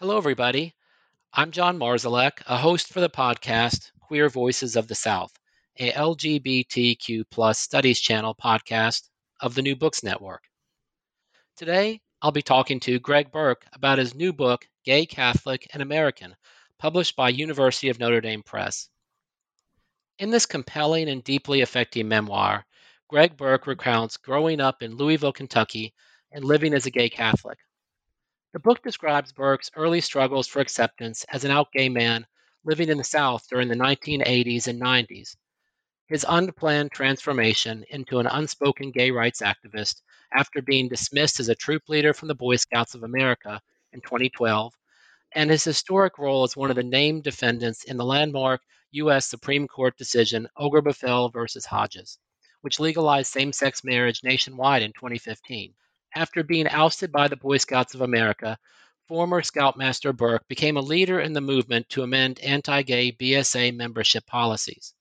Hello, everybody. I'm John Marszalek, a host for the podcast Queer Voices of the South, a LGBTQ plus studies channel podcast of the New Books Network. Today, I'll be talking to Greg Bourke about his new book, Gay Catholic and American, published by University of Notre Dame Press. In this compelling and deeply affecting memoir, Greg Bourke recounts growing up in Louisville, Kentucky, and living as a gay Catholic. The book describes Bourke's early struggles for acceptance as an out gay man living in the South during the 1980s and 90s, his unplanned transformation into an unspoken gay rights activist after being dismissed as a troop leader from the Boy Scouts of America in 2012, and his historic role as one of the named defendants in the landmark U.S. Supreme Court decision Obergefell versus Hodges, which legalized same sex marriage nationwide in 2015. After being ousted by the Boy Scouts of America, former Scoutmaster Bourke became a leader in the movement to amend anti gay BSA membership policies.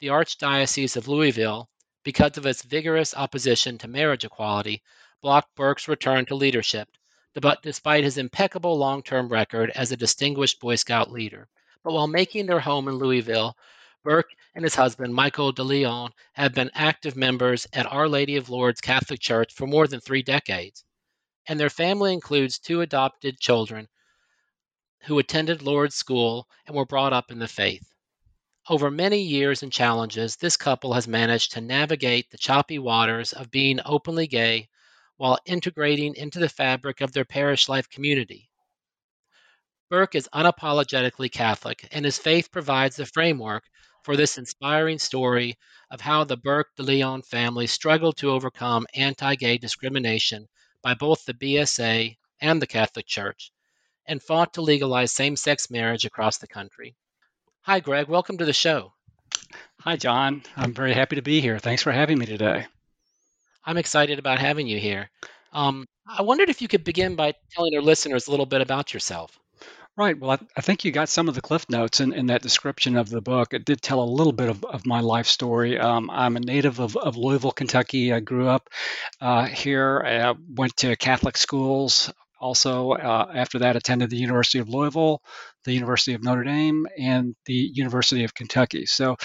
The Archdiocese of Louisville, because of its vigorous opposition to marriage equality, blocked Bourke's return to leadership, despite his impeccable long term record as a distinguished Boy Scout leader. But while making their home in Louisville, Bourke and his husband, Michael DeLeon, have been active members at Our Lady of Lourdes Catholic Church for more than three decades. And their family includes two adopted children who attended Lourdes School and were brought up in the faith. Over many years and challenges, this couple has managed to navigate the choppy waters of being openly gay while integrating into the fabric of their parish life community. Bourke is unapologetically Catholic, and his faith provides the framework for this inspiring story of how the Bourke de Leon family struggled to overcome anti gay discrimination by both the BSA and the Catholic Church and fought to legalize same sex marriage across the country. Hi, Greg. Welcome to the show. Hi, John. I'm very happy to be here. Thanks for having me today. I'm excited about having you here. Um, I wondered if you could begin by telling our listeners a little bit about yourself. Right. Well, I, I, think you got some of the cliff notes in, in that description of the book. It did tell a little bit of, of my life story. Um, I'm a native of, of Louisville, Kentucky. I grew up uh, here, I went to Catholic schools. Also, uh, after that, attended the University of Louisville, the University of Notre Dame, and the University of Kentucky. So,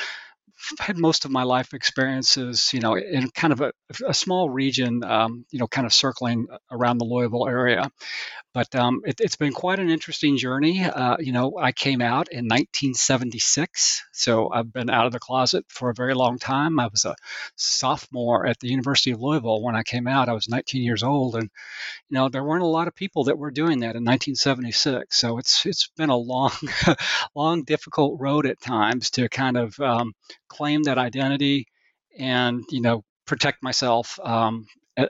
had most of my life experiences, you know, in kind of a, a small region, um, you know, kind of circling around the Louisville area. But um, it, has been quite an interesting journey. Uh, you know, I came out in 1976, so I've been out of the closet for a very long time. I was a sophomore at the University of Louisville when I came out. I was 19 years old, and you know, there weren't a lot of people that were doing that in 1976. So it's it's been a long, long, difficult road at times to kind of um, claim that identity and you know protect myself um,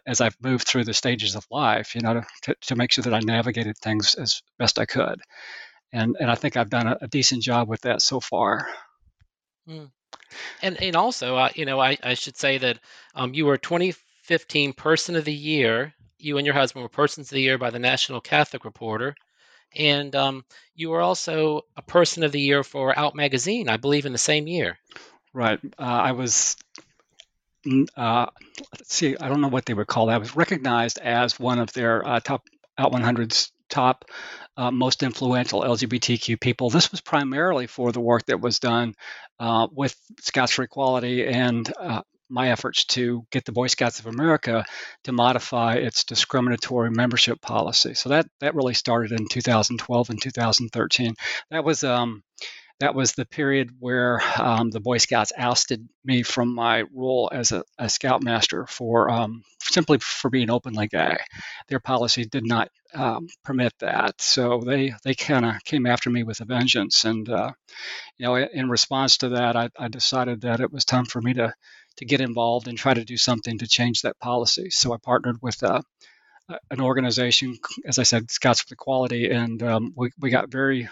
as I've moved through the stages of life, you know, to, to make sure that I navigated things as best I could. And, and I think I've done a, a decent job with that so far. Mm. And, and also, uh, you know, I, I should say that um, you were 2015 Person of the Year. You and your husband were Persons of the Year by the National Catholic Reporter. And um, you were also a Person of the Year for Out Magazine, I believe, in the same year. Right. Uh, I was uh, let's see, I don't know what they would call that. I was recognized as one of their uh, top Out 100's top uh, most influential LGBTQ people. This was primarily for the work that was done uh, with Scouts for Equality and uh, my efforts to get the Boy Scouts of America to modify its discriminatory membership policy. So that that really started in 2012 and 2013. That was um, that was the period where um, the Boy Scouts ousted me from my role as a, a scoutmaster for um, simply for being openly gay. Their policy did not um, permit that, so they they kind of came after me with a vengeance. And uh, you know, in response to that, I, I decided that it was time for me to to get involved and try to do something to change that policy. So I partnered with uh, an organization, as I said, Scouts for Equality, and um, we, we got very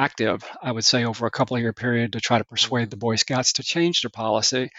active, I would say, over a couple of year period to try to persuade mm-hmm. the Boy Scouts to change their policy.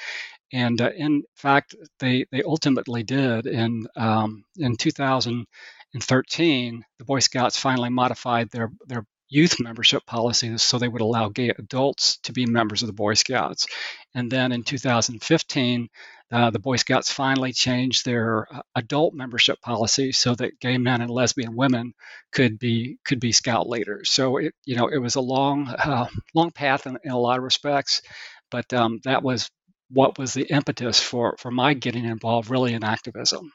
And uh, in fact, they, they ultimately did. In, um, in 2013, the Boy Scouts finally modified their, their youth membership policies so they would allow gay adults to be members of the Boy Scouts. And then in 2015, uh, the Boy Scouts finally changed their uh, adult membership policy so that gay men and lesbian women could be could be scout leaders. So it you know it was a long uh, long path in, in, a lot of respects, but um, that was what was the impetus for for my getting involved really in activism.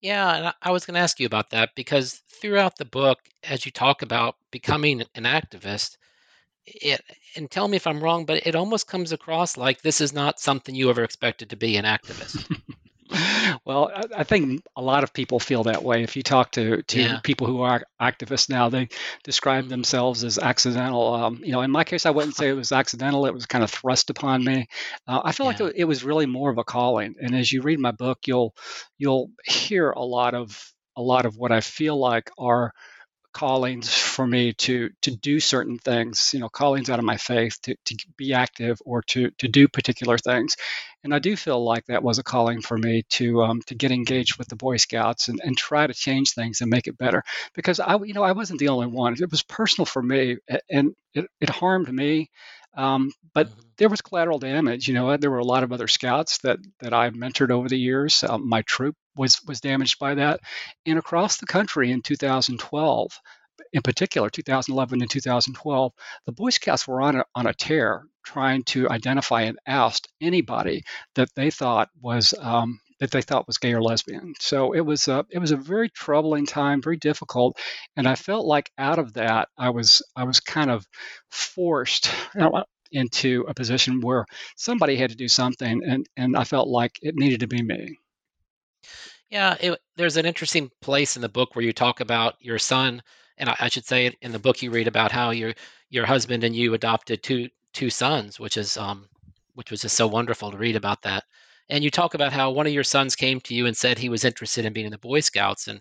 Yeah, and I was going to ask you about that because throughout the book, as you talk about becoming an activist, it and tell me if I'm wrong, but it almost comes across like this is not something you ever expected to be an activist. well, I, think a lot of people feel that way. If you talk to, to yeah. people who are activists now, they describe themselves as accidental. Um, you know, in my case, I wouldn't say it was accidental. It was kind of thrust upon me. Uh, I feel yeah. like it was really more of a calling. And as you read my book, you'll you'll hear a lot of a lot of what I feel like are callings for me to to do certain things you know callings out of my faith to, to be active or to to do particular things. And i do feel like that was a calling for me to um, to get engaged with the boy scouts and, and try to change things and make it better. Because i you know i wasn't the only one. It was personal for me and it, it harmed me um, but mm-hmm. there was collateral damage. You know, there were a lot of other scouts that that I mentored over the years. Um, my troop was was damaged by that, and across the country in 2012, in particular 2011 and 2012, the Boy Scouts were on a, on a tear trying to identify and oust anybody that they thought was um, that they thought was gay or lesbian. So it was a it was a very troubling time, very difficult, and I felt like out of that I was I was kind of forced into a position where somebody had to do something, and and I felt like it needed to be me. Yeah, it, there's an interesting place in the book where you talk about your son, and I, I should say in the book you read about how your your husband and you adopted two two sons, which is um which was just so wonderful to read about that and you talk about how one of your sons came to you and said he was interested in being in the Boy Scouts, and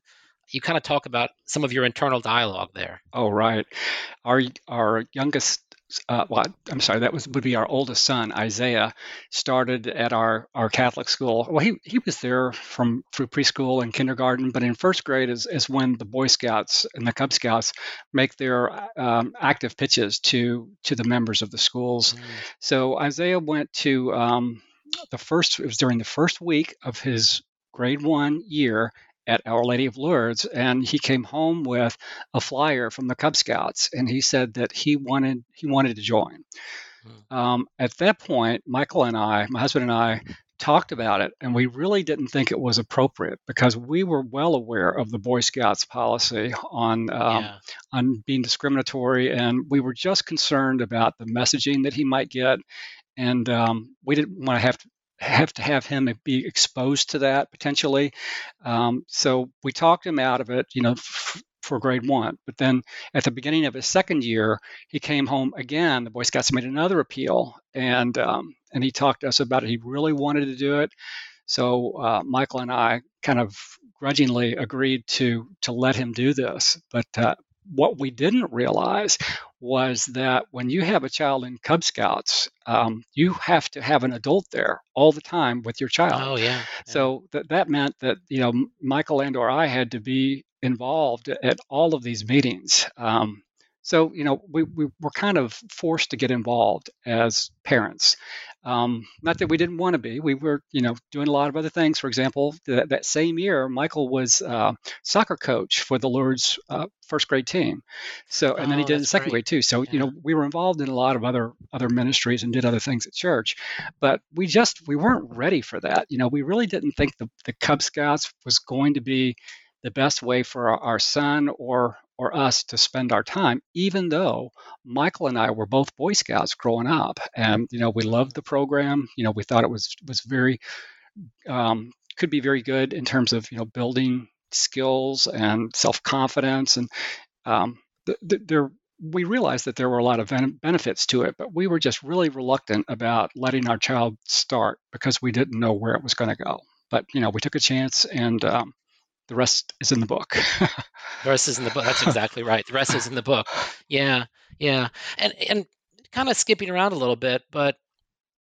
you kind of talk about some of your internal dialogue there. Oh, right. Our our youngest uh, well, I'm sorry, that was would be our oldest son, Isaiah, started at our, our Catholic school. Well, he, he was there from through preschool and kindergarten, but in first grade is, is when the Boy Scouts and the Cub Scouts make their um, active pitches to to the members of the schools. Mm. So Isaiah went to um, the first it was during the first week of his grade one year at Our Lady of Lourdes, and he came home with a flyer from the Cub Scouts, and he said that he wanted he wanted to join. Hmm. Um, at that point, Michael and I, my husband and I, talked about it, and we really didn't think it was appropriate because we were well aware of the Boy Scouts policy on um, yeah. on being discriminatory, and we were just concerned about the messaging that he might get and um, we didn't want to have to have to have him be exposed to that potentially. Um, so we talked him out of it, you know, f- for grade one. But then at the beginning of his second year, he came home again. The Boy Scouts made another appeal, and um, and he talked to us about it. He really wanted to do it. So uh, Michael and I kind of grudgingly agreed to to let him do this. But uh, what we didn't realize was that when you have a child in Cub Scouts, um, you have to have an adult there all the time with your child. Oh yeah. yeah. So that that meant that you know Michael and or I had to be involved at all of these meetings. Um, so, you know, we, we were kind of forced to get involved as parents. Um, not that we didn't want to be. We were, you know, doing a lot of other things. For example, th- that same year, Michael was uh, soccer coach for the Lourdes uh, first grade team. So, and then he Oh, did in second great. grade too. So, you know, we were involved in a lot of other other ministries and did other things at church. But we just we weren't ready for that. You know, we really didn't think the the Cub Scouts was going to be the best way for our, our son or or us to spend our time, even though Michael and I were both Boy Scouts growing up, and you know we loved the program. You know we thought it was was very um, could be very good in terms of you know building skills and self confidence, and um, th- th- there we realized that there were a lot of ben- benefits to it, but we were just really reluctant about letting our child start because we didn't know where it was going to go. But you know we took a chance, and um, the rest is in the book. The rest is in the book. That's exactly right. The rest is in the book. Yeah, yeah. And and kind of skipping around a little bit, but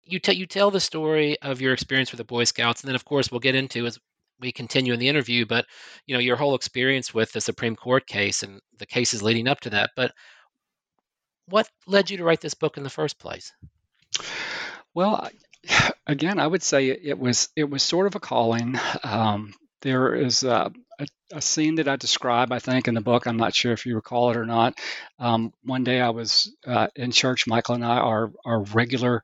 you tell you tell the story of your experience with the Boy Scouts, and then of course we'll get into as we continue in the interview. But you know your whole experience with the Supreme Court case and the cases leading up to that. But what led you to write this book in the first place? Well, again, I would say it was it was sort of a calling. Um, there is a, a, a scene that I describe, I think, in the book. I'm not sure if you recall it or not. Um, one day I was uh, in church. Michael and I are are regular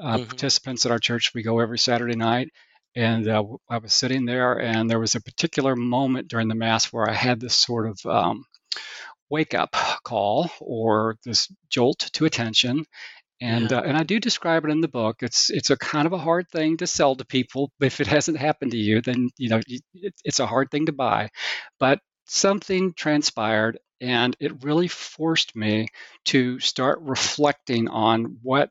uh, Mhm. participants at our church. We go every Saturday night. And uh, I was sitting there, and there was a particular moment during the Mass where I had this sort of um, wake up call or this jolt to attention and Yeah. uh, and I do describe it in the book. It's it's a kind of a hard thing to sell to people. If it hasn't happened to you, then you know it, it's a hard thing to buy. But something transpired, and it really forced me to start reflecting on what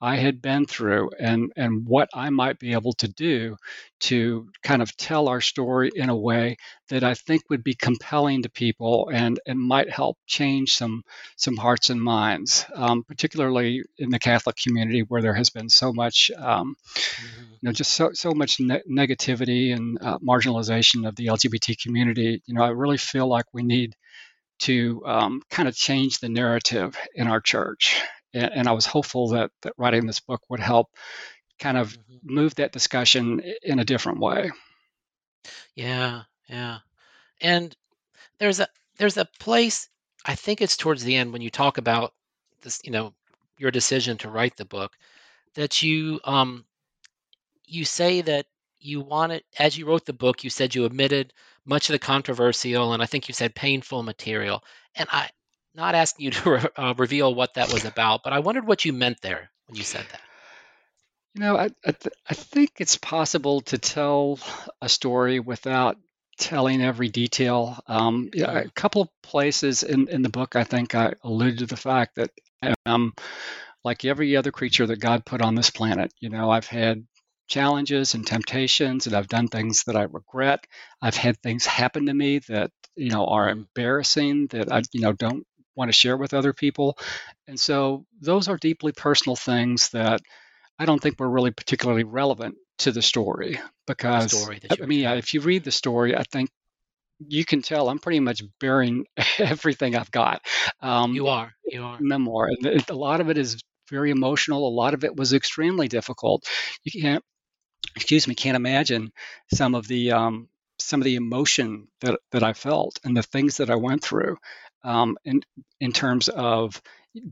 I had been through and and what I might be able to do to kind of tell our story in a way that I think would be compelling to people and and might help change some some hearts and minds, um, particularly in the Catholic community where there has been so much. Um, Mhm. you know, just so so much ne- negativity and uh, marginalization of the LGBT community. You know, I really feel like we need to um, kind of change the narrative in our church, and, and I was hopeful that that writing this book would help kind of Mhm. move that discussion in a different way. Yeah, yeah. And there's a there's a place I think it's towards the end when you talk about this, you know, your decision to write the book that you um you say that you wanted as you wrote the book you said you omitted much of the controversial and I think you said painful material and I not asking you to re- uh, reveal what that was about but I wondered what you meant there when you said that. You know, I I, th- I think it's possible to tell a story without telling every detail. Um, yeah, a Mm. couple of places in in the book, I think I alluded to the fact that um, like every other creature that God put on this planet, you know, I've had challenges and temptations, and I've done things that I regret. I've had things happen to me that you know are Mm. embarrassing that I you know don't want to share with other people, and so those are deeply personal things that I don't think were really particularly relevant to the story The because story that I you I were mean, yeah, if you read the story, I think you can tell I'm pretty much bearing everything I've got. Um, You are. You are. memoir, and a lot of it is very emotional. A lot of it was extremely difficult. You can't, excuse me, can't imagine some of the um, some of the emotion that that I felt and the things that I went through, um, in in terms of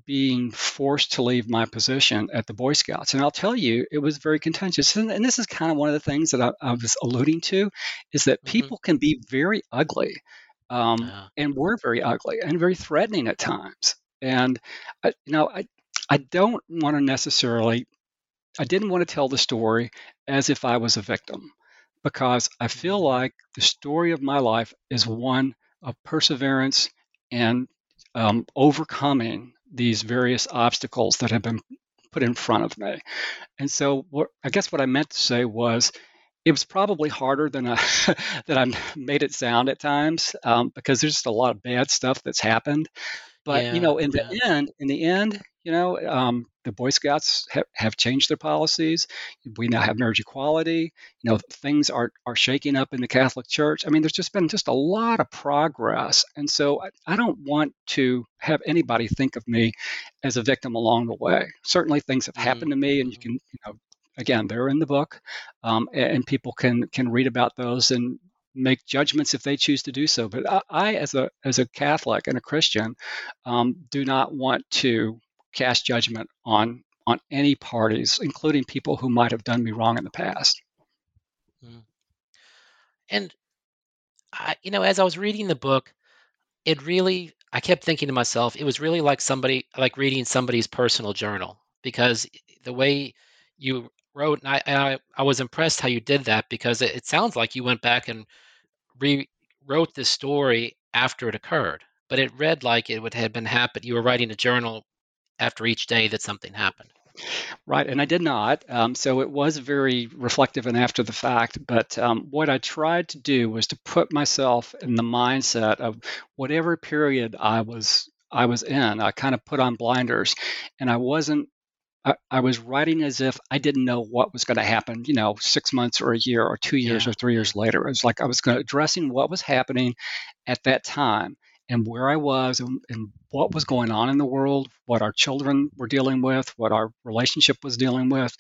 being forced to leave my position at the Boy Scouts. And I'll tell you, it was very contentious. And, and this is kind of one of the things that I, I was alluding to, is that Mhm. people can be very ugly, um, Yeah. and were very ugly and very threatening at times. And I, you know, I I don't want to necessarily. I didn't want to tell the story as if I was a victim, because I feel Mhm. like the story of my life is one of perseverance and um, overcoming these various obstacles that have been put in front of me. And so, what I guess what I meant to say was, it was probably harder than I than I made it sound at times, um, because there's just a lot of bad stuff that's happened. But you know, in the end, in the end, You know, um, the Boy Scouts have, have changed their policies. We now have marriage equality. You know, things are are shaking up in the Catholic Church. I mean, there's just been just a lot of progress, and so I, I don't want to have anybody think of me as a victim along the way. Certainly, things have happened to me, and you mm-hmm. can, you know, again, they're in the book, um, and people can can read about those and make judgments if they choose to do so. But I, I as a as a Catholic and a Christian, um, do not want to cast judgment on on any parties, including people who might have done me wrong in the past. Mm. And I, you know, as I was reading the book, it really I kept thinking to myself, it was really like somebody like reading somebody's personal journal because the way you wrote, and I, I, I was impressed how you did that because it, it sounds like you went back and rewrote this story after it occurred, but it read like it would have been happened. You were writing a journal after each day that something happened. Right, and I did not. Um, so it was very reflective and after the fact. But um, what I tried to do was to put myself in the mindset of whatever period I was I was in. I kind of put on blinders, and I wasn't I, I was writing as if I didn't know what was going to happen, you know, six months or a year or two years yeah. or three years later. It was like I was going to, addressing what was happening at that time and where I was and, and, what was going on in the world, what our children were dealing with, what our relationship was dealing with.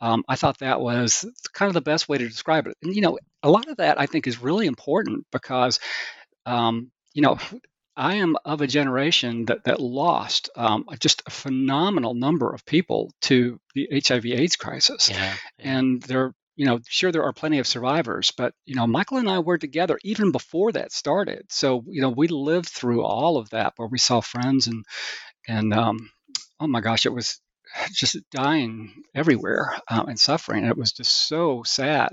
Um, I thought that was kind of the best way to describe it. And, you know, a lot of that I think is really important because, um, you know, I am of a generation that that lost um, just a phenomenal number of people to the HIV/AIDS crisis, yeah, yeah. and there, you know, sure there are plenty of survivors, but you know, Michael and I were together even before that started, so you know, we lived through all of that where we saw friends and and um, oh my gosh, it was just dying everywhere um, and suffering. It was just so sad.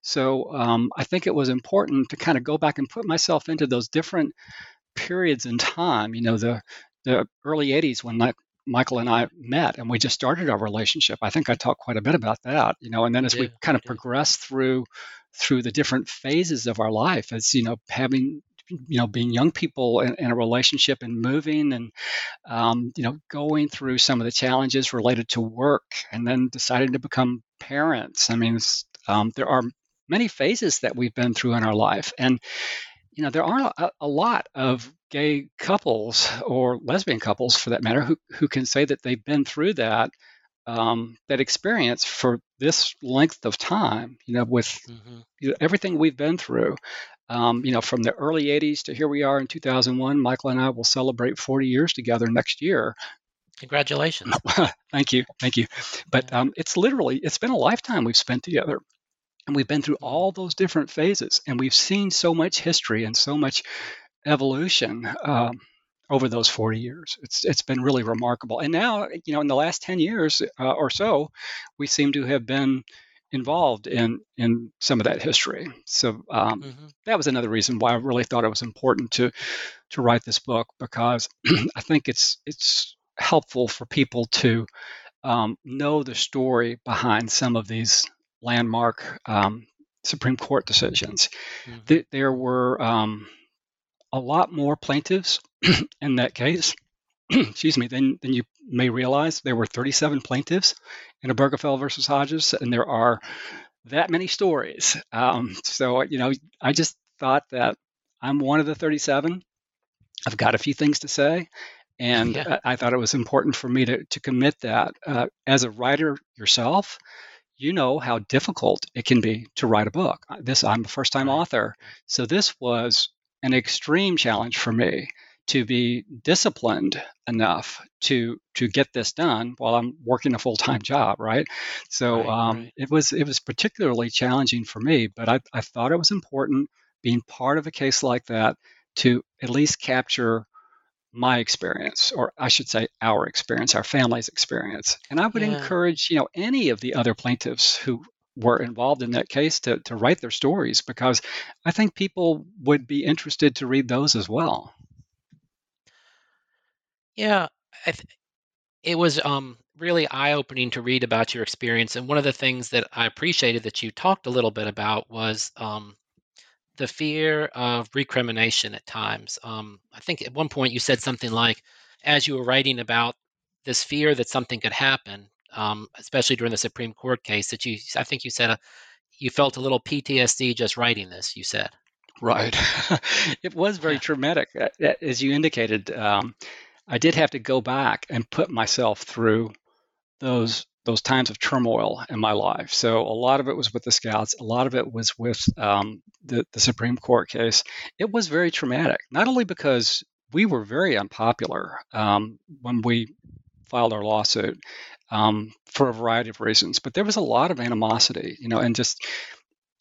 So um, I think it was important to kind of go back and put myself into those different periods in time. You know, the the early '80s when Michael and I met and we just started our relationship. I think I talked quite a bit about that. You know, and then as yeah, we kind of progressed through through the different phases of our life, as you know, having you know being young people in, in a relationship and moving and um, you know going through some of the challenges related to work and then deciding to become parents i mean um, there are many phases that we've been through in our life and you know, there aren't a, a, lot of gay couples or lesbian couples, for that matter, who, who can say that they've been through that um, that experience for this length of time. You know, with mm-hmm. you know, everything we've been through. Um, you know, from the early '80s to here we are in 2001. Michael and I will celebrate 40 years together next year. Congratulations! thank you, thank you. But um, it's literally it's been a lifetime we've spent together. And we've been through all those different phases, and we've seen so much history and so much evolution um, over those 40 years. It's it's been really remarkable. And now, you know, in the last 10 years uh, or so, we seem to have been involved in in some of that history. So um, mm-hmm. that was another reason why I really thought it was important to to write this book because I think it's it's helpful for people to um, know the story behind some of these landmark um, Supreme Court decisions. Mm-hmm. Th- there were um, a lot more plaintiffs in that case. excuse me, than, than you may realize. There were 37 plaintiffs in a Obergefell versus Hodges, and there are that many stories. Um, so, you know, I just thought that I'm one of the 37. I've got a few things to say. And yeah. I, I, thought it was important for me to, to commit that. Uh, as a writer yourself, you know how difficult it can be to write a book. This I'm a first time author, so this was an extreme challenge for me to be disciplined enough to to get this done while I'm working a full time job, right? So right, um, right. it was it was particularly challenging for me, but I, I thought it was important being part of a case like that to at least capture my experience, or I should say our experience, our family's experience. And I would yeah. encourage, you know, any of the other plaintiffs who were involved in that case to, to write their stories because I think people would be interested to read those as well. Yeah, th- it was um, really eye opening to read about your experience. And one of the things that I appreciated that you talked a little bit about was um, the fear of recrimination at times. Um, I think at one point you said something like, as you were writing about this fear that something could happen, um, especially during the Supreme Court case. That you, I think you said, uh, you felt a little PTSD just writing this. You said, right. it was very yeah. traumatic, as you indicated. Um, I did have to go back and put myself through those those times of turmoil in my life. So a lot of it was with the Scouts. A lot of it was with um, the, the Supreme Court case. It was very traumatic, not only because we were very unpopular um, when we filed our lawsuit um, for a variety of reasons, but there was a lot of animosity, you know, and just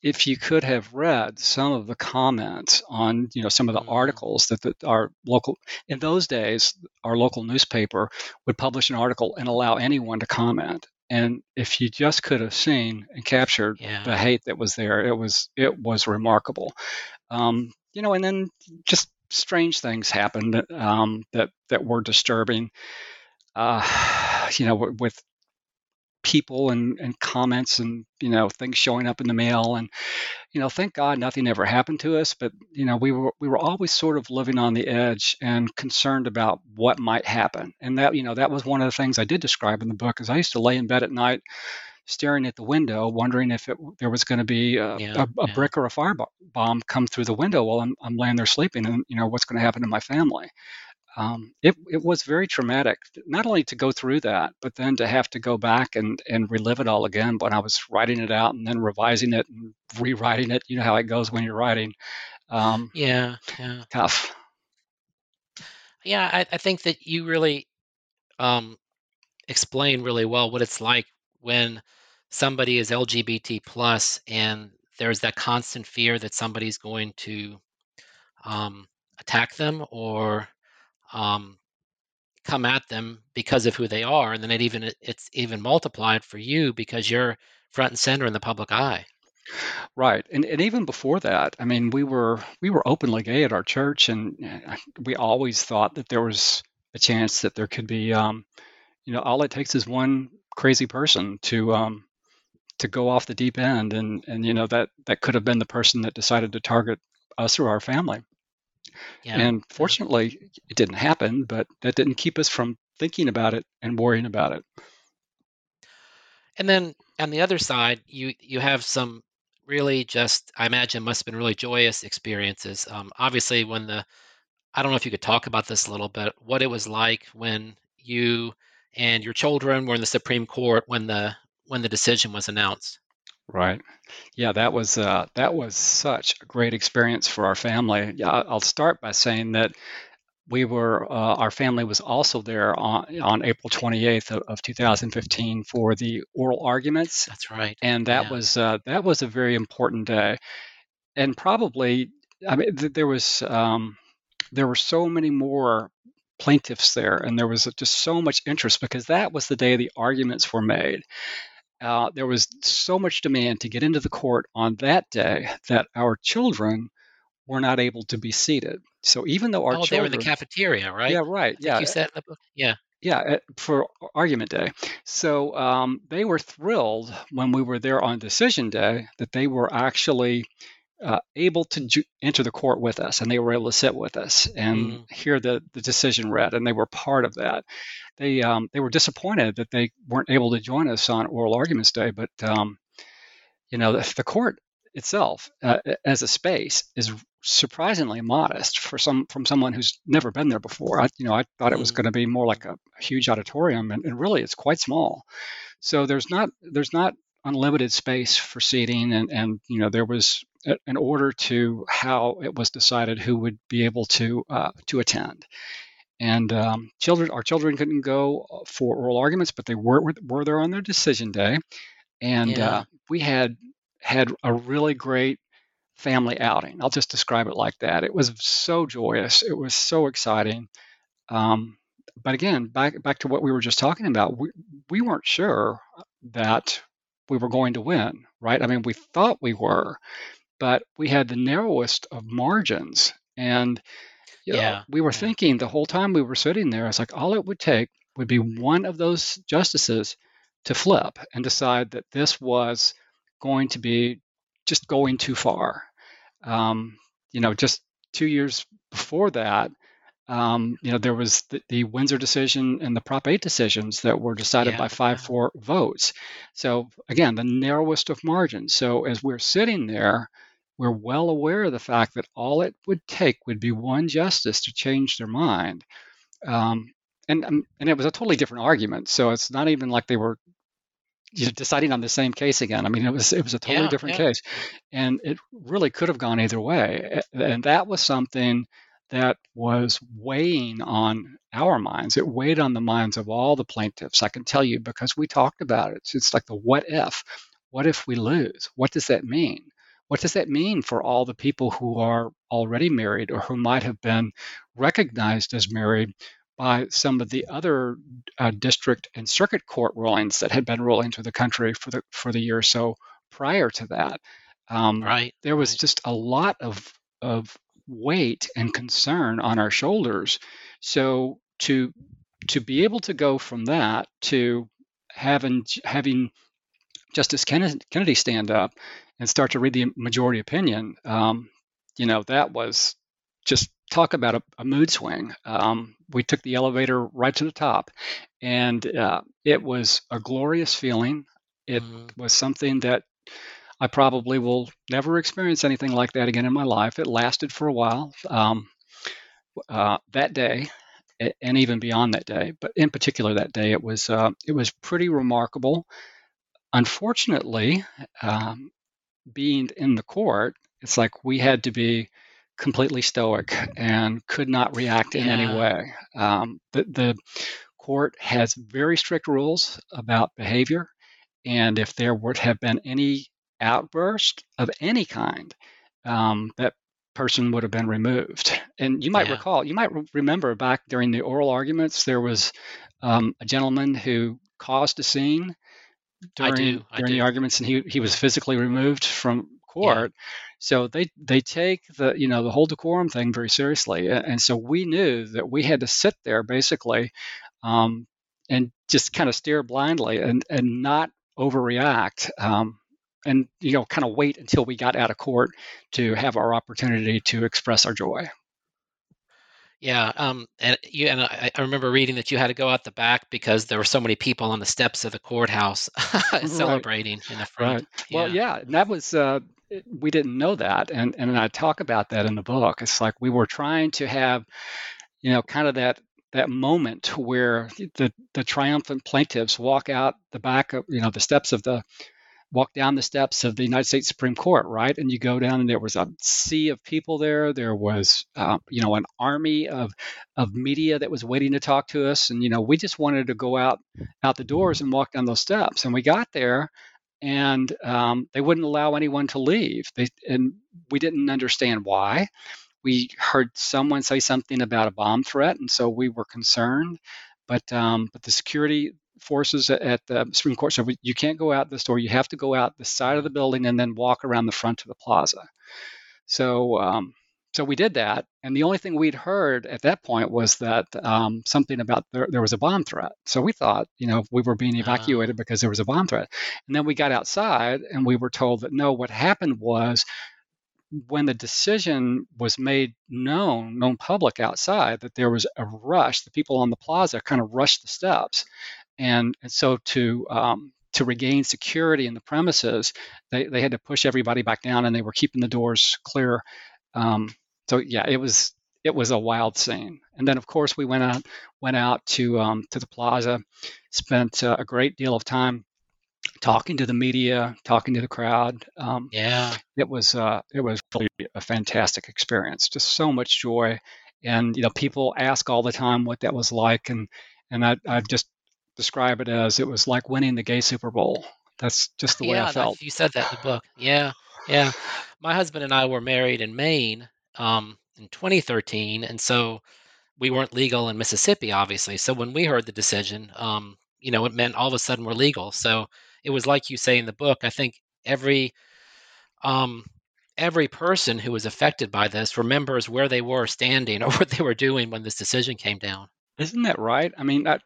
if you could have read some of the comments on you know some of the mm-hmm. articles that, that our local in those days our local newspaper would publish an article and allow anyone to comment and if you just could have seen and captured yeah. the hate that was there it was it was remarkable um, you know and then just strange things happened um, that that were disturbing uh, Uh, you know with people and, and comments and you know things showing up in the mail. And you know thank god nothing ever happened to us but you know we were we were always sort of living on the edge and concerned about what might happen. And that you know that was one of the things i did describe in the book is i used to lay in bed at night staring at the window wondering if it, there was going to be a, yeah, a, a yeah. brick or a firebomb come through the window while I'm, I'm laying there sleeping and you know what's going to happen to my family um, it, it was very traumatic, not only to go through that, but then to have to go back and, and relive it all again when I was writing it out and then revising it and rewriting it. You know how it goes when you're writing. Um, yeah, yeah. Tough. Yeah, I, I think that you really um, explain really well what it's like when somebody is LGBT plus and there's that constant fear that somebody's going to um, attack them or um, come at them because of who they are, and then it even it's even multiplied for you because you're front and center in the public eye. Right, and and even before that, I mean, we were we were openly gay at our church, and we always thought that there was a chance that there could be, um, you know, all it takes is one crazy person to um, to go off the deep end, and and you know that that could have been the person that decided to target us or our family. Yeah. And fortunately, it didn't happen, but that didn't keep us from thinking about it and worrying about it. And then on the other side, you you have some really just I imagine must have been really joyous experiences. Um, obviously, when the I don't know if you could talk about this a little bit, what it was like when you and your children were in the Supreme Court when the when the decision was announced. Right. Yeah, that was uh, that was such a great experience for our family. Yeah, I'll start by saying that we were uh, our family was also there on, on April 28th of, of 2015 for the oral arguments. That's right. And that yeah. was uh, that was a very important day, and probably I mean th- there was um, there were so many more plaintiffs there, and there was just so much interest because that was the day the arguments were made uh, there was so much demand to get into the court on that day that our children were not able to be seated. So even though our oh, children, they were in the cafeteria, right? Yeah, right. Yeah, you said in the book. Yeah. Yeah, uh, for argument day. So um, they were thrilled when we were there on decision day that they were actually uh, able to ju- enter the court with us and they were able to sit with us and mm. hear the, the decision read and they were part of that they um, they were disappointed that they weren't able to join us on oral arguments day but um, you know the, the court itself uh, as a space is surprisingly modest for some from someone who's never been there before I, you know I thought it was mm. going to be more like a, a huge auditorium and, and really it's quite small so there's not there's not unlimited space for seating and, and you know there was an order to how it was decided who would be able to uh, to attend. And um, children our children couldn't go for oral arguments but they were were there on their decision day. And yeah. uh, we had had a really great family outing. I'll just describe it like that. It was so joyous. It was so exciting. Um, but again back back to what we were just talking about we, we weren't sure that we were going to win, right? I mean, we thought we were, but we had the narrowest of margins. And you know, yeah, we were yeah. thinking the whole time we were sitting there, it's like all it would take would be one of those justices to flip and decide that this was going to be just going too far. Um, you know, just two years before that, Um, you know, there was the, the, Windsor decision and the Prop 8 decisions that were decided yeah, by 5 4 votes. So, again, the narrowest of margins. So, as we're sitting there, we're well aware of the fact that all it would take would be one justice to change their mind. Um, and, um, and it was a totally different argument. So, it's not even like they were you know, deciding on the same case again. I mean, it was it was a totally yeah, different yeah. case, and it really could have gone either way. And that was something that was weighing on our minds. It weighed on the minds of all the plaintiffs. I can tell you because we talked about it. It's like the what if. What if we lose? What does that mean? What does that mean for all the people who are already married or who might have been recognized as married by some of the other uh, district and circuit court rulings that had been ruling through the country for the for the year or so prior to that? Um, right. There was right. just a lot of of weight and concern on our shoulders. So to to be able to go from that to having having Justice Kennedy stand up and start to read the majority opinion, um, you know, that was just talk about a, a mood swing. Um, we took the elevator right to the top, and uh, it was a glorious feeling. It mm-hmm. was something that I probably will never experience anything like that again in my life. It lasted for a while. Um, uh, that day, and even beyond that day, but in particular that day, it was uh, it was pretty remarkable. Unfortunately, um, being in the court, it's like we had to be completely stoic and could not react in yeah. any way. Um, the, the court has very strict rules about behavior, and if there would have been any outburst of any kind, um, that person would have been removed. And you might yeah. recall, you might re- remember back during the oral arguments, there was um, a gentleman who caused a scene during, do, during the arguments, and he, he was physically removed from court. Yeah. So they they take the you know the whole decorum thing very seriously, and so we knew that we had to sit there basically, um, and just kind of stare blindly and and not overreact. Um, and you know kind of wait until we got out of court to have our opportunity to express our joy. Yeah um, and you and I, I, remember reading that you had to go out the back because there were so many people on the steps of the courthouse celebrating in the front. right. Yeah. well yeah that was uh, we didn't know that and and i talk about that in the book. It's like we were trying to have you know kind of that that moment where the the triumphant plaintiffs walk out the back of you know the steps of the walk down the steps of the United States Supreme Court, right? And you go down, and there was a sea of people there. There was, uh, you know, an army of of media that was waiting to talk to us, and you know, we just wanted to go out out the doors and walk down those steps. And we got there, and um, they wouldn't allow anyone to leave. They and we didn't understand why. We heard someone say something about a bomb threat, and so we were concerned. But um, but the security forces at the Supreme Court said you can't go out the store. You have to go out the side of the building and then walk around the front of the plaza. So um, so we did that, and the only thing we'd heard at that point was that um, something about there, there, was a bomb threat. So we thought, you know, we were being ah. evacuated uh because there was a bomb threat. And then we got outside, and we were told that no, what happened was when the decision was made known, known public outside, that there was a rush, the people on the plaza kind of rushed the steps and, and so to um, to regain security in the premises, they, they had to push everybody back down, and they were keeping the doors clear. Um, so yeah, it was it was a wild scene. And then of course we went out went out to um, to the plaza, spent uh, a great deal of time talking to the media, talking to the crowd. Um, yeah, it was uh, it was really a fantastic experience. Just so much joy, and you know people ask all the time what that was like, and and I, I've just describe it as it was like winning the gay Super Bowl. That's just the way yeah, I felt. You said that in the book. Yeah, yeah. My husband and I were married in Maine um, in 2013, and so we weren't legal in Mississippi, obviously. So when we heard the decision, um, you know, it meant all of a sudden we're legal. So it was like you say in the book. I think every um, every person who was affected by this remembers where they were standing or what they were doing when this decision came down. Isn't that right? I mean, that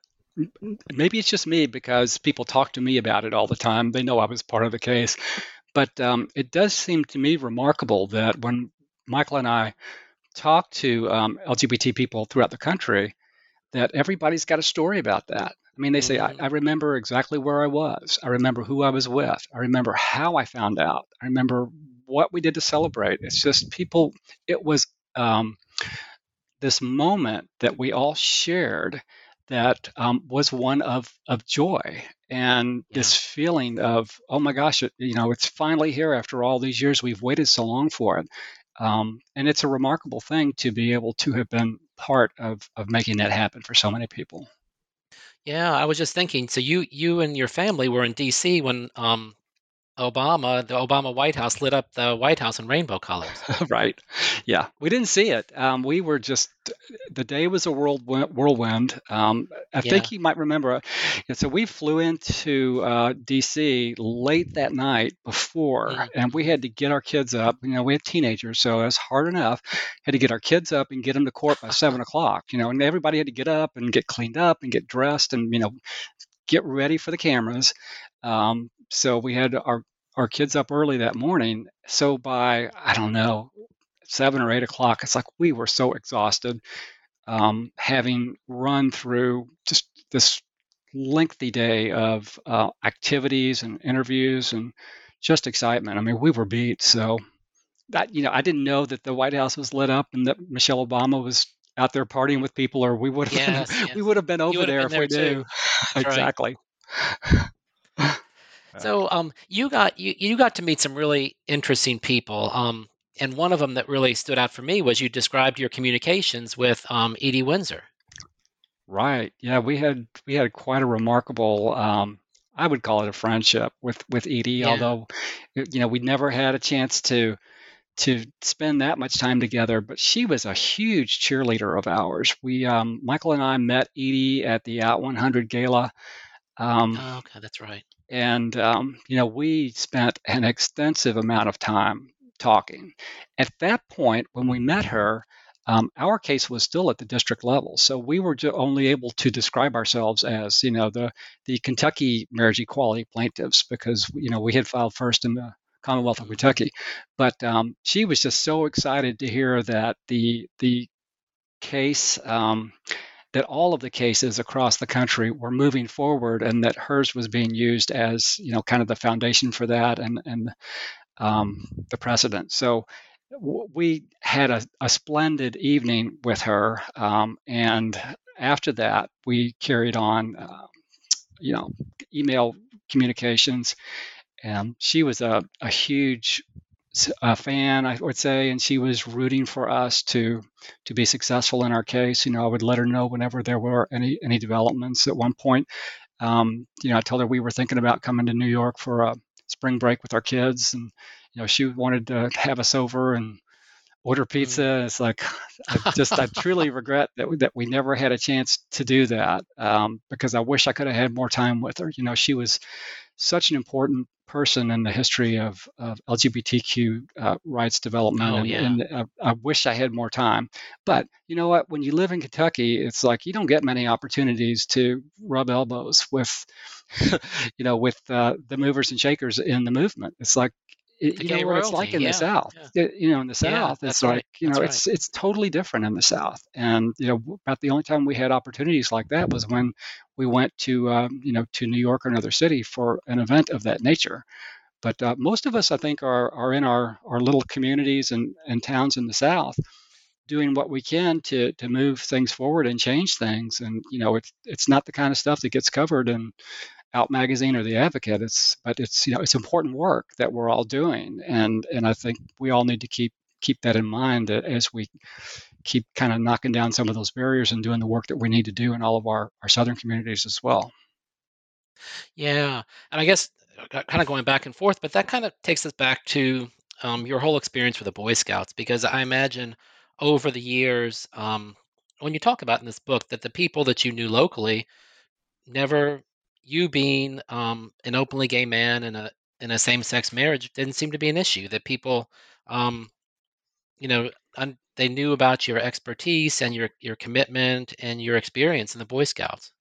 maybe it's just me because people talk to me about it all the time. They know I was part of the case. But um, it does seem to me remarkable that when Michael and I talk to um, LGBT people throughout the country, that everybody's got a story about that. I mean, they say, mm-hmm. I, I, remember exactly where I was. I remember who I was with. I remember how I found out. I remember what we did to celebrate. It's just people, it was um, this moment that we all shared that um, was one of, of joy and yeah. this feeling of, oh my gosh, it, you know, it's finally here after all these years. We've waited so long for it. Um, and it's a remarkable thing to be able to have been part of, of making that happen for so many people. Yeah, I was just thinking. So you you and your family were in D.C. when um, Obama, the Obama White House lit up the White House in rainbow colors. right. Yeah. We didn't see it. Um, we were just, the day was a world whirlwind. Um, I yeah. think you might remember. So we flew into uh, D.C. late that night before, mm-hmm. and we had to get our kids up. You know, we had teenagers, so it was hard enough. Had to get our kids up and get them to court by seven o'clock. You know, and everybody had to get up and get cleaned up and get dressed and you know get ready for the cameras. Um, so we had our our kids up early that morning. So by I don't know seven or eight o'clock, it's like we were so exhausted, um, having run through just this lengthy day of uh, activities and interviews and just excitement. I mean, we were beat. So that you know, I didn't know that the White House was lit up and that Michelle Obama was out there partying with people, or we would have yes, been, yes. we would have been over there if we knew. exactly. So um, you got you, you got to meet some really interesting people. Um, and one of them that really stood out for me was you described your communications with um, Edie Windsor. Right. Yeah, we had we had quite a remarkable. Um, I would call it a friendship with with Edie, yeah. although you know we never had a chance to to spend that much time together. But she was a huge cheerleader of ours. We um, Michael and I met Edie at the Out 100 Gala. Um, oh, okay, that's right. And, um, you know, we spent an extensive amount of time talking. At that point, when we met her, um, our case was still at the district level, so we were only able to describe ourselves as, you know, the the Kentucky marriage equality plaintiffs because you know we had filed first in the Commonwealth of Kentucky. But um, she was just so excited to hear that the the case um, that all of the cases across the country were moving forward and that hers was being used as you know kind of the foundation for that and and um, the precedent. So we had a, a, splendid evening with her um, and after that we carried on uh, you know email communications and she was a, a huge a fan, I would say, and she was rooting for us to to be successful in our case. You know, I would let her know whenever there were any any developments. At one point, um, you know, I told her we were thinking about coming to New York for a spring break with our kids, and you know, she wanted to have us over and order pizza. Mm. It's like I just I truly regret that we, that we never had a chance to do that um, because I wish I could have had more time with her. You know, she was such an important person in the history of, of LGBTQ uh, rights development. Oh, and, yeah. and uh, I wish I had more time. But you know what? When you live in Kentucky, it's like you don't get many opportunities to rub elbows with, you know, with uh, the movers and shakers in the movement. It's like you know what it's like in yeah, the South. Yeah. You know, in the South, yeah, it's like right. you know, it's it's totally different in the South. And you know, about the only time we had opportunities like that was when we went to um, you know to New York or another city for an event of that nature. But uh, most of us, I think, are are in our our little communities and and towns in the South, doing what we can to to move things forward and change things. And you know, it's it's not the kind of stuff that gets covered in out magazine or the advocate it's but it's you know it's important work that we're all doing and and i think we all need to keep keep that in mind that as we keep kind of knocking down some of those barriers and doing the work that we need to do in all of our our southern communities as well. Yeah and i guess uh, kind of going back and forth but that kind of takes us back to um, your whole experience with the boy scouts because i imagine over the years um, when you talk about in this book that the people that you knew locally never you being um, an openly gay man in a in a same sex marriage didn't seem to be an issue. That people, um, you know, un- they knew about your expertise and your your commitment and your experience in the Boy Scouts.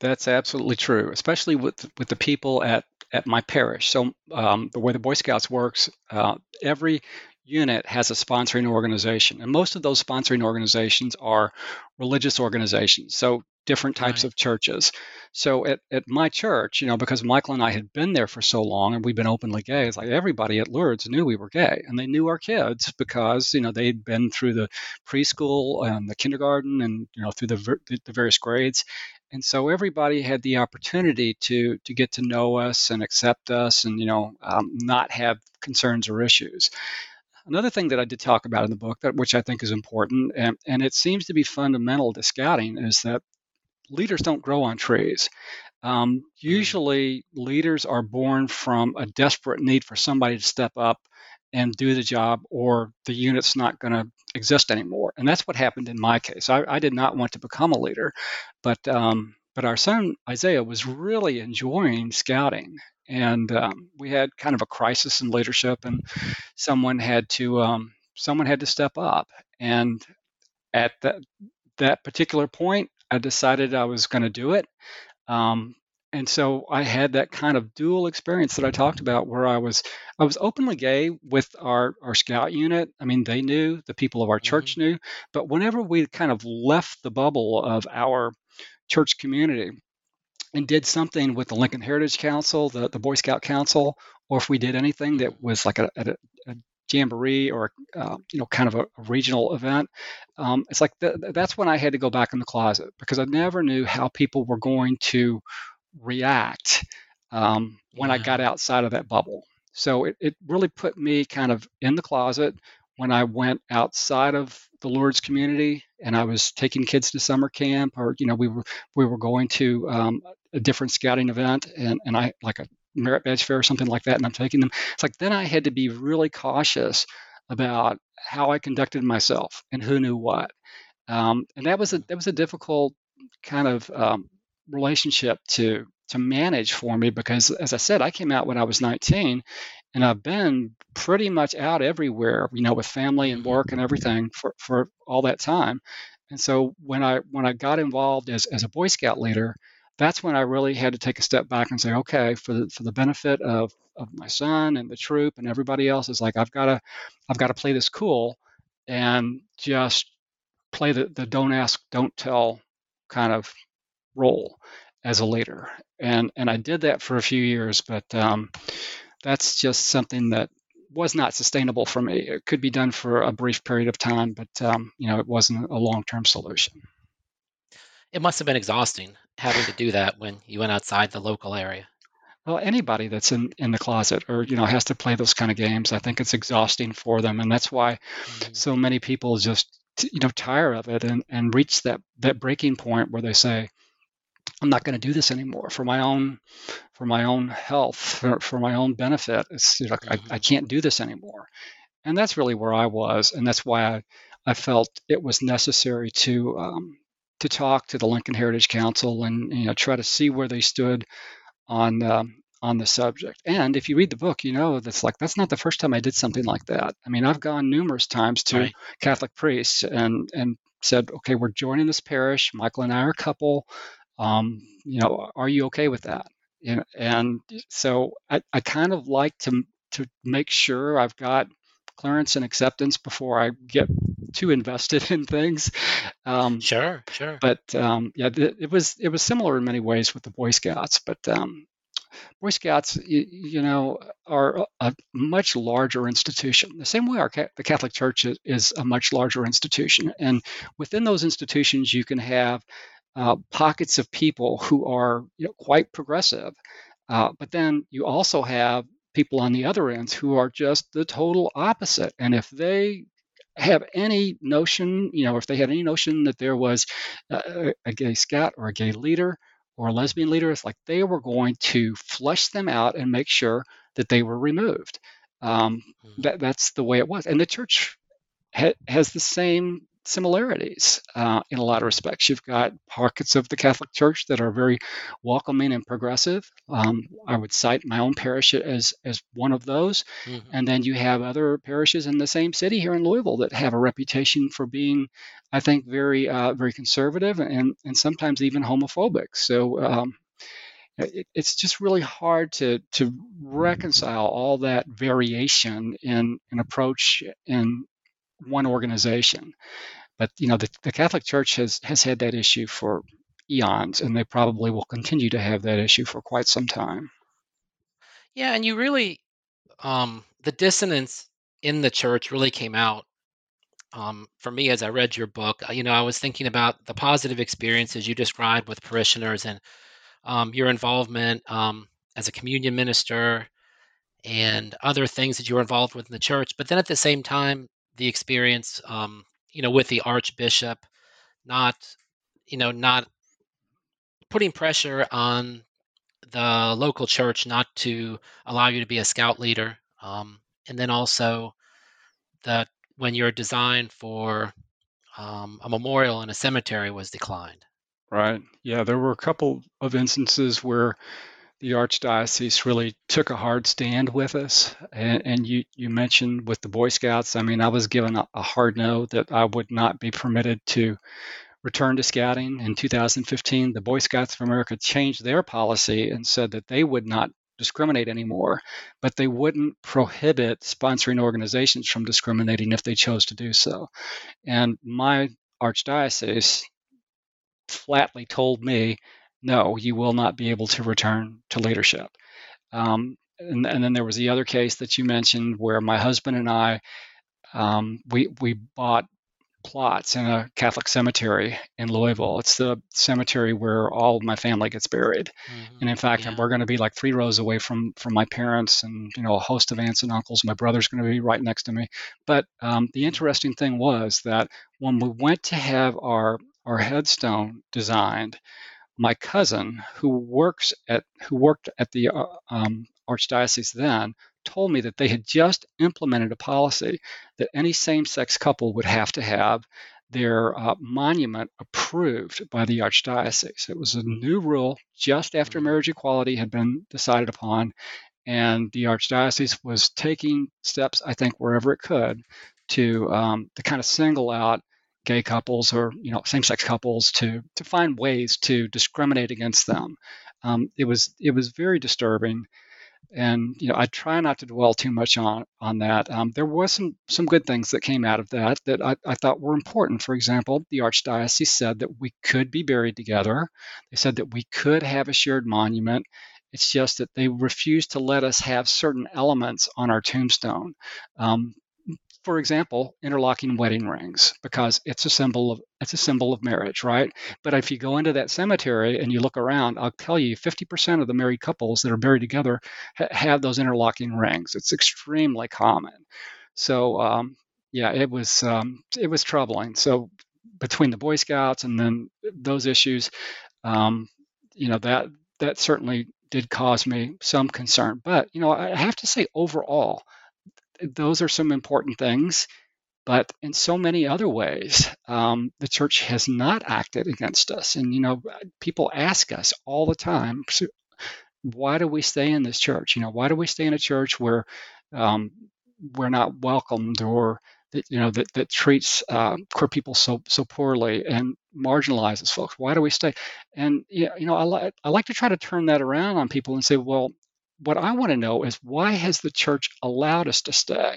That's absolutely true, especially with with the people at at my parish. So um, the way the Boy Scouts works, uh, every unit has a sponsoring organization, and most of those sponsoring organizations are religious organizations. So different types right. of churches. So at, at my church, you know, because Michael and I had been there for so long and we've been openly gay, it's like everybody at Lourdes knew we were gay and they knew our kids because, you know, they'd been through the preschool and the kindergarten and, you know, through the, the various grades. And so everybody had the opportunity to to get to know us and accept us and, you know, um, not have concerns or issues. Another thing that I did talk about in the book, that which I think is important, and, and it seems to be fundamental to scouting, is that leaders don't grow on trees. Um, mm. usually, leaders are born from a desperate need for somebody to step up and do the job, or the unit's not going to exist anymore. And that's what happened in my case. I, I did not want to become a leader, but um, but our son Isaiah was really enjoying scouting, and um, we had kind of a crisis in leadership, and someone had to um, someone had to step up. And at that that particular point, I decided I was going to do it. Um, and so I had that kind of dual experience that I talked about, where I was I was openly gay with our our scout unit. I mean, they knew, the people of our church mm-hmm. knew, but whenever we kind of left the bubble of our church community and did something with the Lincoln Heritage Council, the the Boy Scout Council, or if we did anything that was like a, a, a jamboree or uh, you know kind of a, a regional event um, it's like th- that's when i had to go back in the closet because i never knew how people were going to react um, when yeah. i got outside of that bubble so it, it really put me kind of in the closet when i went outside of the Lourdes community and i was taking kids to summer camp or you know we were we were going to um, a different scouting event and, and i like a merit badge fair or something like that, and I'm taking them. It's like then I had to be really cautious about how I conducted myself and who knew what. Um, and that was a that was a difficult kind of um, relationship to to manage for me because, as I said, I came out when I was 19, and I've been pretty much out everywhere, you know, with family and work and everything for for all that time. And so when I when I got involved as as a Boy Scout leader, that's when I really had to take a step back and say, okay, for the for the benefit of of my son and the troop and everybody else, is like I've got to I've got to play this cool and just play the the don't ask, don't tell kind of role as a leader. And and I did that for a few years, but um, that's just something that was not sustainable for me. It could be done for a brief period of time, but um, you know it wasn't a long-term solution. It must have been exhausting having to do that when you went outside the local area. Well, anybody that's in, in the closet or you know has to play those kind of games, I think it's exhausting for them, and that's why mm-hmm. so many people just you know tire of it and, and reach that that breaking point where they say, I'm not going to do this anymore for my own for my own health for, for my own benefit. It's you know, mm-hmm. I, I mm-hmm. can't do this anymore, and that's really where I was, and that's why I I felt it was necessary to um, to talk to the Lincoln Heritage Council and you know try to see where they stood on um, on the subject. And if you read the book, you know that's like that's not the first time I did something like that. I mean, I've gone numerous times to right. Catholic priests and and said, okay, we're joining this parish. Michael and I are a couple. Um, you know, are you okay with that? You know, and so I, I kind of like to to make sure I've got clearance and acceptance before I get too invested in things. Um, sure, sure. But um, yeah, th- it was it was similar in many ways with the Boy Scouts. But um, Boy Scouts, you, you, know, are a much larger institution. The same way our the Catholic Church is, is, a much larger institution, and within those institutions, you can have uh, pockets of people who are you know, quite progressive. Uh, but then you also have people on the other ends who are just the total opposite. And if they have any notion, you know, if they had any notion that there was a, a gay scout or a gay leader or a lesbian leader, it's like they were going to flush them out and make sure that they were removed. Um, hmm. that, that's the way it was. And the church ha- has the same similarities uh, in a lot of respects. You've got pockets of the Catholic Church that are very welcoming and progressive. Um, I would cite my own parish as as one of those, mm-hmm. and then you have other parishes in the same city here in Louisville that have a reputation for being, I think, very uh, very conservative and and sometimes even homophobic. So. Um, it, it's just really hard to to reconcile all that variation in an approach in one organization. But you know, the, the Catholic Church has has had that issue for eons, and they probably will continue to have that issue for quite some time. Yeah, and you really, um, the dissonance in the church really came out um, for me as I read your book. You know, I was thinking about the positive experiences you described with parishioners and um, your involvement um, as a communion minister and other things that you were involved with in the church. But then at the same time, the experience, um, you know, with the archbishop, not, you know, not putting pressure on the local church not to allow you to be a scout leader, um, and then also that when your design for um, a memorial in a cemetery was declined. Right. Yeah, there were a couple of instances where the archdiocese really took a hard stand with us. And, and you, you mentioned with the Boy Scouts, I mean, I was given a, a hard no that I would not be permitted to return to scouting. In 2015, the Boy Scouts of America changed their policy and said that they would not discriminate anymore, but they wouldn't prohibit sponsoring organizations from discriminating if they chose to do so. And my archdiocese flatly told me, no, you will not be able to return to leadership. Um, and, and, then there was the other case that you mentioned where my husband and I, um, we we bought plots in a Catholic cemetery in Louisville. It's the cemetery where all of my family gets buried. Mm-hmm. And in fact, yeah. we're going to be like three rows away from from my parents and you know a host of aunts and uncles. My brother's going to be right next to me. But um, the interesting thing was that when we went to have our our headstone designed, my cousin who works at who worked at the uh, um, archdiocese then told me that they had just implemented a policy that any same sex couple would have to have their uh, monument approved by the archdiocese. It was a new rule just after mm-hmm. marriage equality had been decided upon, and the archdiocese was taking steps, I think, wherever it could to um, to kind of single out gay couples or you know same-sex couples to to find ways to discriminate against them. Um, it was it was very disturbing and you know I try not to dwell too much on on that. Um, there was some some good things that came out of that that I, I thought were important. For example, the archdiocese said that we could be buried together. They said that we could have a shared monument. It's just that they refused to let us have certain elements on our tombstone. Um, for example, interlocking wedding rings because it's a symbol of it's a symbol of marriage, right? But if you go into that cemetery and you look around, I'll tell you, 50% of the married couples that are buried together ha- have those interlocking rings. It's extremely common. So um, yeah, it was um, it was troubling. So between the Boy Scouts and then those issues, um, you know that that certainly did cause me some concern. But you know, I have to say overall those are some important things. But in so many other ways, um, the church has not acted against us. And, you know, people ask us all the time, why do we stay in this church? You know, why do we stay in a church where um, we're not welcomed or that you know that, that treats uh, queer people so so poorly and marginalizes folks. Why do we stay? And you know, I like I like to try to turn that around on people and say, well, what I want to know is why has the church allowed us to stay?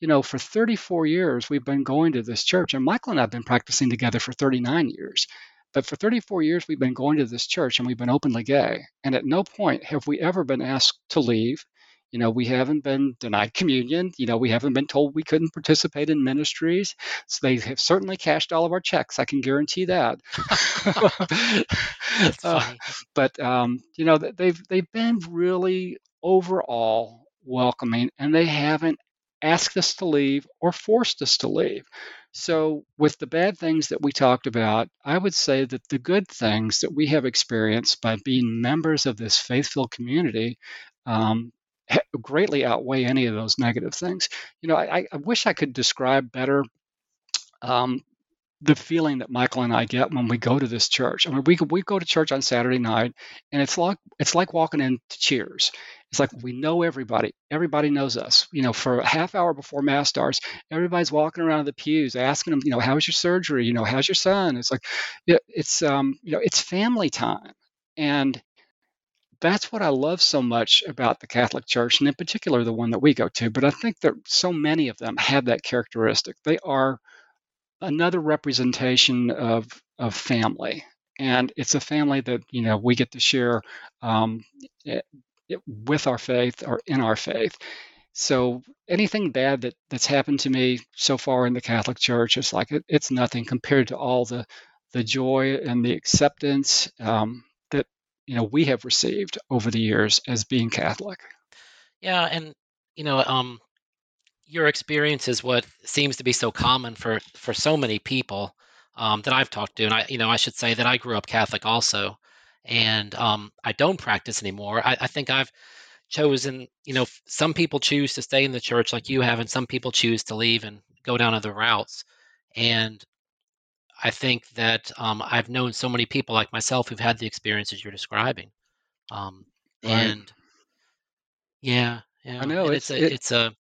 You know, for 34 years, we've been going to this church, and Michael and I have been practicing together for 39 years. But for 34 years, we've been going to this church and we've been openly gay. And at no point have we ever been asked to leave. You know, we haven't been denied communion. You know, we haven't been told we couldn't participate in ministries. So they have certainly cashed all of our checks. I can guarantee that. uh, but um, you know, they've they've been really overall welcoming, and they haven't asked us to leave or forced us to leave. So, with the bad things that we talked about, I would say that the good things that we have experienced by being members of this faithful community um, greatly outweigh any of those negative things. You know, I, I wish I could describe better um, the feeling that Michael and I get when we go to this church. I mean, we we go to church on Saturday night, and it's like it's like walking into Cheers. It's like we know everybody. Everybody knows us. You know, for a half hour before mass starts, everybody's walking around the pews asking them, you know, how's your surgery? You know, how's your son? It's like, it's um, you know, it's family time, and that's what I love so much about the Catholic Church, and in particular the one that we go to. But I think that so many of them have that characteristic. They are another representation of of family, and it's a family that you know we get to share um, it, it, with our faith or in our faith. So anything bad that that's happened to me so far in the Catholic Church, it's like it, it's nothing compared to all the the joy and the acceptance um, you know we have received over the years as being Catholic. Yeah, and you know, um, your experience is what seems to be so common for for so many people um, that I've talked to, and I, you know, I should say that I grew up Catholic also, and um, I don't practice anymore. I, I think I've chosen, you know, some people choose to stay in the church like you have, and some people choose to leave and go down other routes. And I think that um, I've known so many people like myself who've had the experiences you're describing. Um, right. And yeah, yeah, I know it's, it's a it, it's a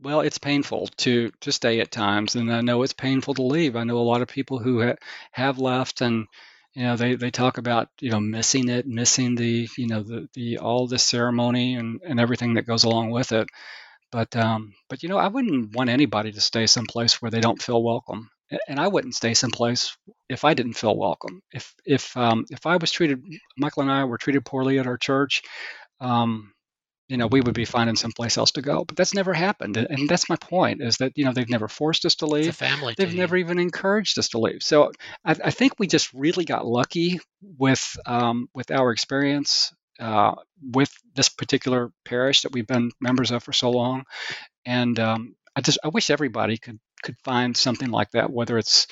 well, it's painful to to stay at times, and I know it's painful to leave. I know a lot of people who ha- have left, and you know they, they talk about you know missing it, missing the you know the, the all the ceremony and, and everything that goes along with it. But um, but you know I wouldn't want anybody to stay someplace where they don't feel welcome, and I wouldn't stay someplace if I didn't feel welcome. If if um, if I was treated, Michael and I were treated poorly at our church. Um, you know, we would be finding someplace else to go. But that's never happened. And that's my point is that, you know, they've never forced us to leave. The family. They've never even encouraged us to leave. So I, I, think we just really got lucky with um, with our experience uh, with this particular parish that we've been members of for so long. And um, I just I wish everybody could could find something like that, whether it's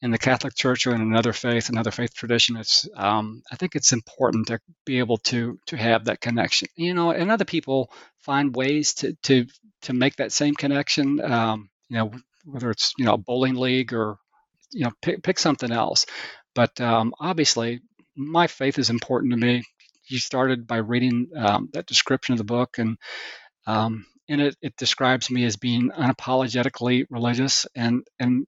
in the Catholic Church or in another faith, another faith tradition, it's um, I think it's important to be able to to have that connection. You know, and other people find ways to to to make that same connection. Um, you know, whether it's you know a bowling league or you know pick pick something else. But um, obviously, my faith is important to me. You started by reading um, that description of the book, and um, in it, it describes me as being unapologetically religious, and and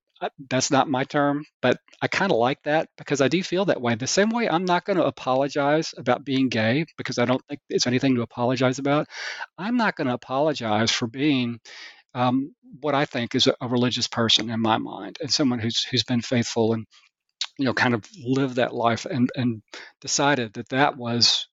that's not my term, but I kind of like that because I do feel that way. The same way I'm not going to apologize about being gay because I don't think it's anything to apologize about. I'm not going to apologize for being um, what I think is a, a, religious person in my mind and someone who's who's been faithful and you know kind of lived that life and and decided that that was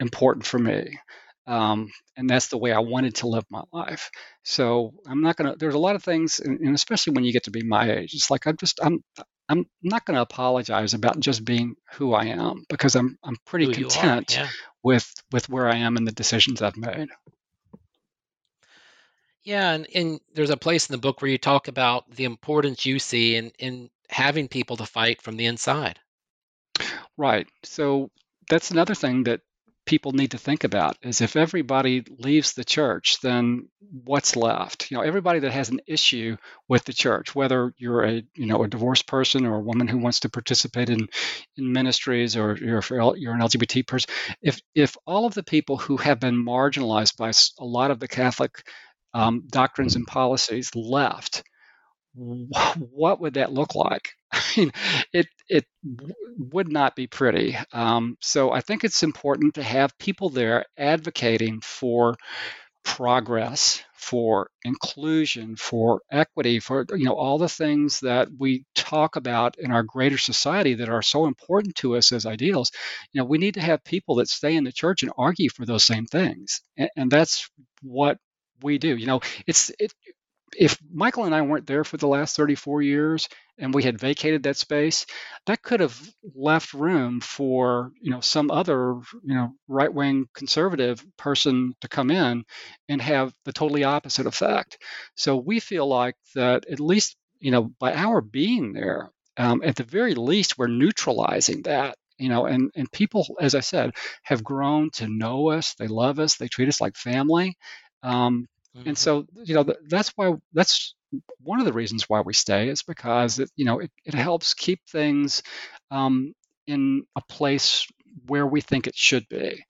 important for me um, and that's the way I wanted to live my life. So I'm not gonna. There's a lot of things, and especially when you get to be my age, it's like I'm just I'm I'm not going to apologize about just being who I am because I'm I'm pretty who content yeah. with with where I am and the decisions I've made. Yeah, and, and there's a place in the book where you talk about the importance you see in in having people to fight from the inside. Right. So that's another thing that people need to think about is if everybody leaves the church, then what's left? You know, everybody that has an issue with the church, whether you're a you know a divorced person or a woman who wants to participate in in ministries, or you're you're an LGBT person, if if all of the people who have been marginalized by a lot of the Catholic um, doctrines and policies left, what would that look like? I mean, it it would not be pretty. Um, so I think it's important to have people there advocating for progress, for inclusion, for equity, for you know all the things that we talk about in our greater society that are so important to us as ideals. You know, we need to have people that stay in the church and argue for those same things, and, and that's what we do. You know, it's it, if Michael and I weren't there for the last 34 years and we had vacated that space, that could have left room for you know some other you know right wing conservative person to come in and have the totally opposite effect. So we feel like that at least you know by our being there, um, at the very least, we're neutralizing that you know and and people as i said have grown to know us. They love us. They treat us like family. Um, Mm-hmm. And so, you know, that's why that's one of the reasons why we stay is because it, you know it, it helps keep things um, in a place where we think it should be.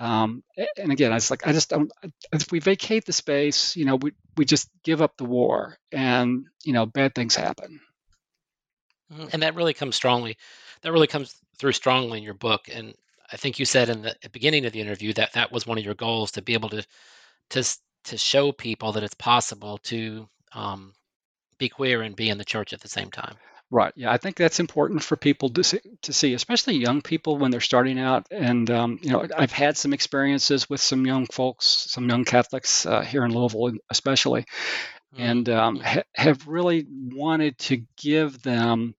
Um, and again, I was like, I just don't. If we vacate the space, you know, we we just give up the war, and you know, bad things happen. Mm-hmm. And that really comes strongly. That really comes through strongly in your book. And I think you said in the beginning of the interview that that was one of your goals to be able to to to show people that it's possible to um, be queer and be in the church at the same time. Right. Yeah, I think that's important for people to see, to see, especially young people when they're starting out. And um, you know, I've had some experiences with some young folks, some young Catholics uh, here in Louisville, especially, mm-hmm. and um, ha- have really wanted to give them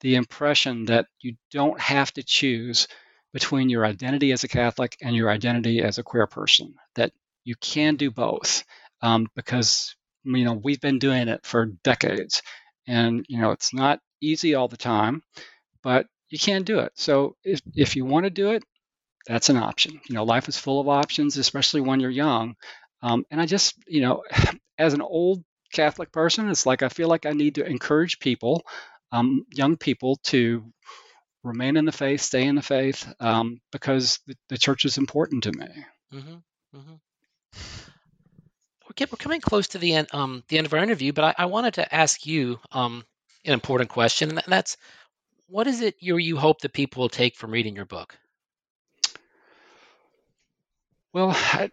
the impression that you don't have to choose between your identity as a Catholic and your identity as a queer person. That you can do both um, because you know we've been doing it for decades, and you know it's not easy all the time, but you can do it. So if if you want to do it, that's an option. You know, life is full of options, especially when you're young. Um, and I just, you know, as an old Catholic person, it's like I feel like I need to encourage people, um, young people, to remain in the faith, stay in the faith, um, because the, the, church is important to me. Mm-hmm. Mm-hmm we're coming close to the end, um, the end of our interview, but I, I wanted to ask you um, an important question, and that's what is it you you hope that people will take from reading your book? Well, I,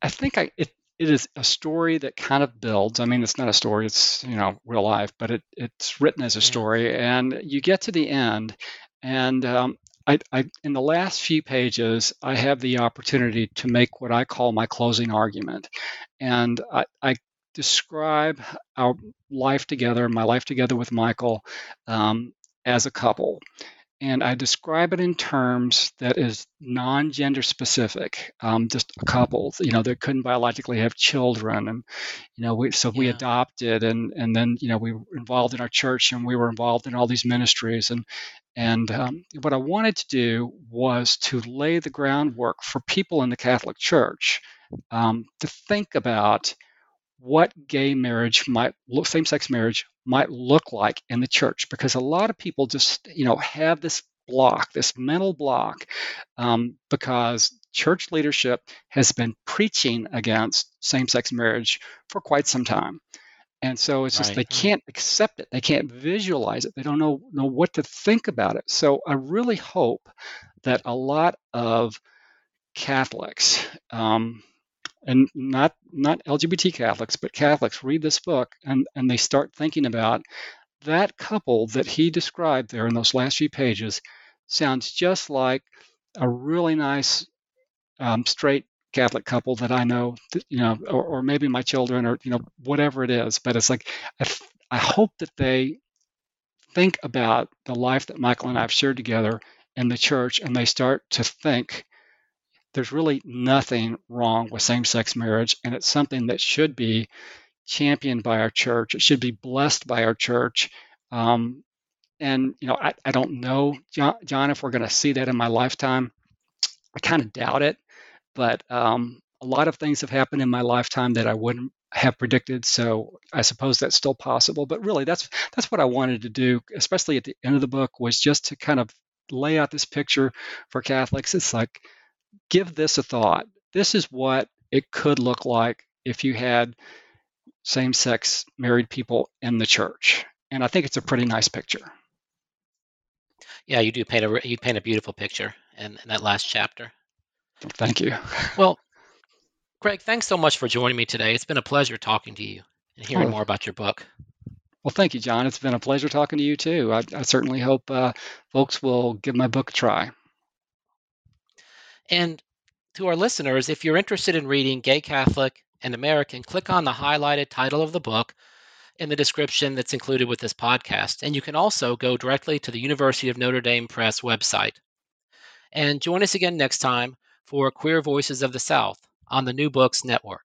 I think I, it it is a story that kind of builds. I mean, it's not a story; it's you know real life, but it it's written as a story, and you get to the end, and um, I, I, in the last few pages, I have the opportunity to make what I call my closing argument. And I, I describe our life together, my life together with Michael, um, as a couple. And I describe it in terms that is non-gender specific, um, just a couple, you know, that couldn't biologically have children, and you know, we, so yeah. we adopted, and and then you know we were involved in our church, and we were involved in all these ministries, and and um, what I wanted to do was to lay the groundwork for people in the Catholic Church um, to think about what gay marriage might look, same-sex marriage might look like in the church, because a lot of people just, you know, have this block, this mental block, um, because church leadership has been preaching against same-sex marriage for quite some time. And so it's just right. they can't accept it. They can't visualize it. They don't know know what to think about it. So I really hope that a lot of Catholics, um, and not not LGBT Catholics, but Catholics read this book and, and they start thinking about that couple that he described there in those last few pages sounds just like a really nice um, straight Catholic couple that I know, you know, or, or, maybe my children, or you know, whatever it is. But it's like I, I hope that they think about the life that Michael and I have shared together in the church, and they start to think there's really nothing wrong with same-sex marriage, and it's something that should be championed by our church. It should be blessed by our church. Um, and you know, I, I don't know, John, John, if we're going to see that in my lifetime. I kind of doubt it. But um, a lot of things have happened in my lifetime that I wouldn't have predicted. So I suppose that's still possible. But really, that's that's what I wanted to do, especially at the end of the book, was just to kind of lay out this picture for Catholics. It's like, give this a thought. This is what it could look like if you had same-sex married people in the church, and I think it's a pretty nice picture. Yeah, you do paint a you paint a beautiful picture in, in that last chapter. Thank you. Well, Greg, thanks so much for joining me today. It's been a pleasure talking to you and hearing oh. more about your book. Well, thank you, John. It's been a pleasure talking to you too. I, I certainly hope uh, folks will give my book a try. And to our listeners, if you're interested in reading Gay Catholic and American, click on the highlighted title of the book in the description that's included with this podcast. And you can also go directly to the University of Notre Dame Press website. And join us again next time for Queer Voices of the South on the New Books Network.